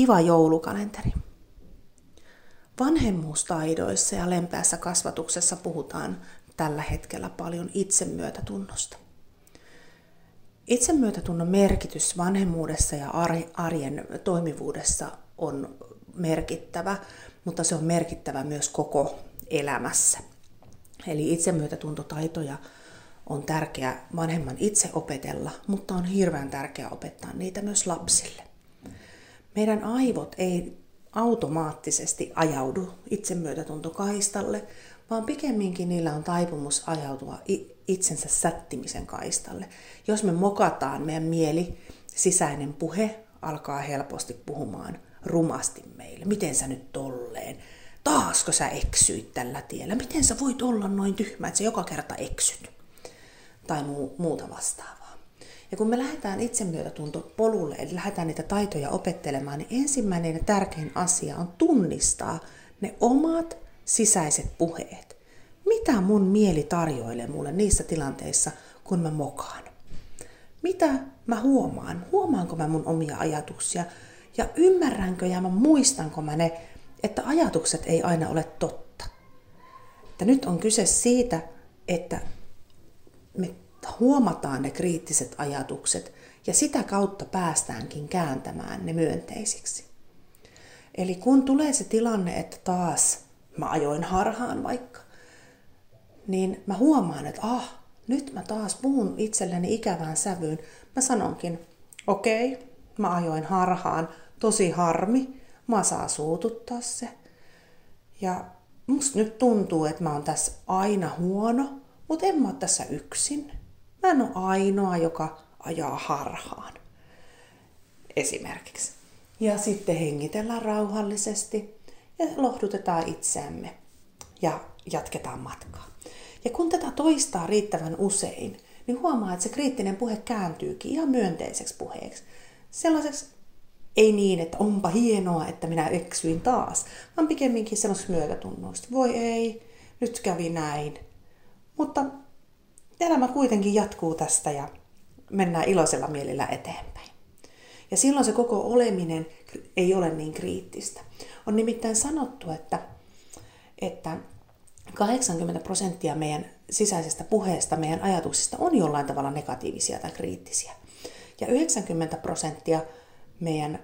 kiva joulukalenteri. Vanhemmuustaidoissa ja lempeässä kasvatuksessa puhutaan tällä hetkellä paljon itsemyötätunnosta. Itsemyötätunnon merkitys vanhemmuudessa ja arjen toimivuudessa on merkittävä, mutta se on merkittävä myös koko elämässä. Eli itsemyötätuntotaitoja on tärkeä vanhemman itse opetella, mutta on hirveän tärkeää opettaa niitä myös lapsille. Meidän aivot ei automaattisesti ajaudu itsemyötätuntokaistalle, vaan pikemminkin niillä on taipumus ajautua itsensä sättimisen kaistalle. Jos me mokataan, meidän mieli, sisäinen puhe alkaa helposti puhumaan rumasti meille. Miten sä nyt tolleen? Taasko sä eksyit tällä tiellä? Miten sä voit olla noin tyhmä, että sä joka kerta eksyt? Tai muu, muuta vastaavaa. Ja kun me lähdetään itsemyötätuntopolulle, eli lähdetään niitä taitoja opettelemaan, niin ensimmäinen ja tärkein asia on tunnistaa ne omat sisäiset puheet. Mitä mun mieli tarjoilee mulle niissä tilanteissa, kun mä mokaan? Mitä mä huomaan? Huomaanko mä mun omia ajatuksia? Ja ymmärränkö ja mä muistanko mä ne, että ajatukset ei aina ole totta? Että nyt on kyse siitä, että me huomataan ne kriittiset ajatukset ja sitä kautta päästäänkin kääntämään ne myönteisiksi. Eli kun tulee se tilanne, että taas mä ajoin harhaan vaikka, niin mä huomaan, että ah, nyt mä taas puhun itselleni ikävään sävyyn. Mä sanonkin, okei, okay, mä ajoin harhaan, tosi harmi, mä saa suututtaa se. Ja musta nyt tuntuu, että mä oon tässä aina huono, mutta en mä ole tässä yksin. Mä en ole ainoa, joka ajaa harhaan. Esimerkiksi. Ja sitten hengitellään rauhallisesti ja lohdutetaan itseämme ja jatketaan matkaa. Ja kun tätä toistaa riittävän usein, niin huomaa, että se kriittinen puhe kääntyykin ihan myönteiseksi puheeksi. Sellaiseksi ei niin, että onpa hienoa, että minä eksyin taas, vaan pikemminkin sellaiseksi myötätunnoista. Voi ei, nyt kävi näin. Mutta elämä kuitenkin jatkuu tästä ja mennään iloisella mielellä eteenpäin. Ja silloin se koko oleminen ei ole niin kriittistä. On nimittäin sanottu, että, että 80 prosenttia meidän sisäisestä puheesta, meidän ajatuksista on jollain tavalla negatiivisia tai kriittisiä. Ja 90 prosenttia meidän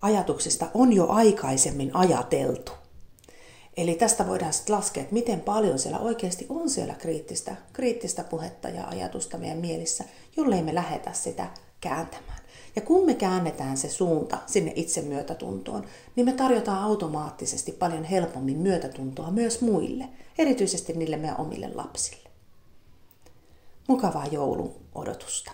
ajatuksista on jo aikaisemmin ajateltu. Eli tästä voidaan sitten laskea, että miten paljon siellä oikeasti on siellä kriittistä, kriittistä puhetta ja ajatusta meidän mielissä, jollei me lähetä sitä kääntämään. Ja kun me käännetään se suunta sinne itsemyötätuntoon, niin me tarjotaan automaattisesti paljon helpommin myötätuntoa myös muille, erityisesti niille meidän omille lapsille. Mukavaa joulun odotusta.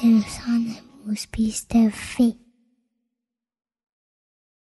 terre sans ne bouge piste.